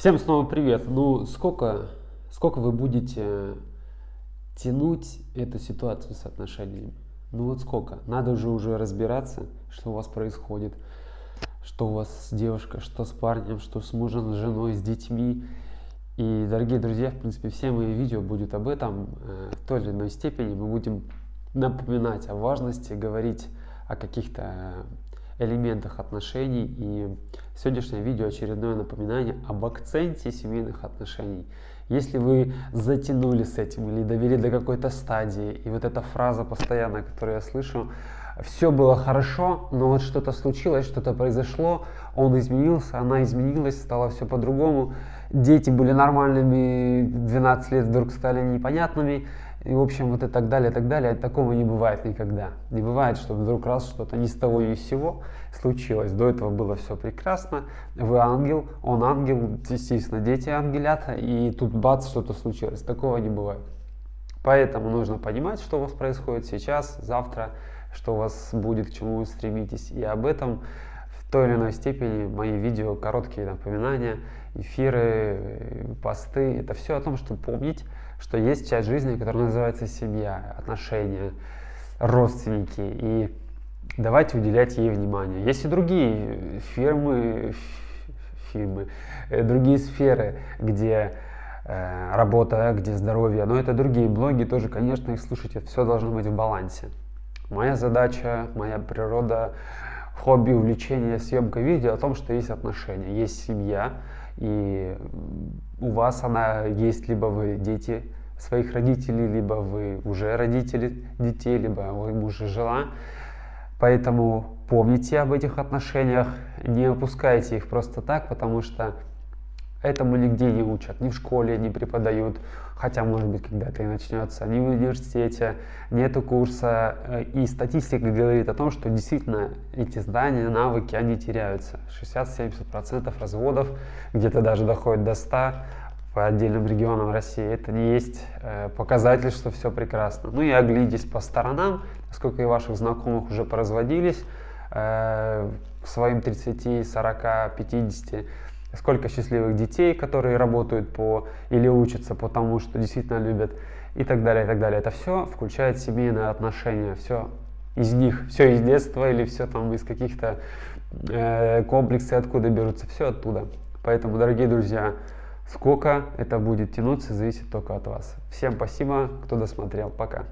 Всем снова привет. Ну, сколько, сколько вы будете тянуть эту ситуацию с отношениями? Ну вот сколько? Надо же уже разбираться, что у вас происходит, что у вас с девушкой, что с парнем, что с мужем, с женой, с детьми. И, дорогие друзья, в принципе, все мои видео будут об этом. Э, в той или иной степени мы будем напоминать о важности, говорить о каких-то элементах отношений. И сегодняшнее видео очередное напоминание об акценте семейных отношений. Если вы затянули с этим или довели до какой-то стадии, и вот эта фраза постоянно, которую я слышу, все было хорошо, но вот что-то случилось, что-то произошло, он изменился, она изменилась, стало все по-другому, дети были нормальными, 12 лет вдруг стали непонятными, и, в общем, вот и так далее, и так далее. Такого не бывает никогда. Не бывает, что вдруг раз что-то ни с того ни с сего случилось. До этого было все прекрасно. Вы ангел, он ангел, естественно, дети ангелята, и тут бац, что-то случилось. Такого не бывает. Поэтому нужно понимать, что у вас происходит сейчас, завтра, что у вас будет, к чему вы стремитесь. И об этом той или иной степени мои видео, короткие напоминания, эфиры, посты, это все о том, чтобы помнить, что есть часть жизни, которая называется семья, отношения, родственники. И давайте уделять ей внимание. Есть и другие фирмы, фильмы, э, другие сферы, где э, работа, где здоровье, но это другие блоги, тоже, конечно, их слушайте, все должно быть в балансе. Моя задача, моя природа, хобби, увлечение, съемка видео о том, что есть отношения, есть семья, и у вас она есть, либо вы дети своих родителей, либо вы уже родители детей, либо вы муж и жена. Поэтому помните об этих отношениях, не опускайте их просто так, потому что Этому нигде не учат, ни в школе не преподают, хотя, может быть, когда-то и начнется, ни в университете, нету курса. Э, и статистика говорит о том, что действительно эти знания, навыки, они теряются. 60-70% разводов, где-то даже доходит до 100 по отдельным регионам России. Это не есть э, показатель, что все прекрасно. Ну и оглядитесь по сторонам, сколько и ваших знакомых уже поразводились э, к своим 30, 40, 50 сколько счастливых детей, которые работают по или учатся по тому, что действительно любят, и так далее, и так далее. Это все включает семейные отношения, все из них, все из детства или все там из каких-то э, комплексов, откуда берутся, все оттуда. Поэтому, дорогие друзья, сколько это будет тянуться, зависит только от вас. Всем спасибо, кто досмотрел. Пока.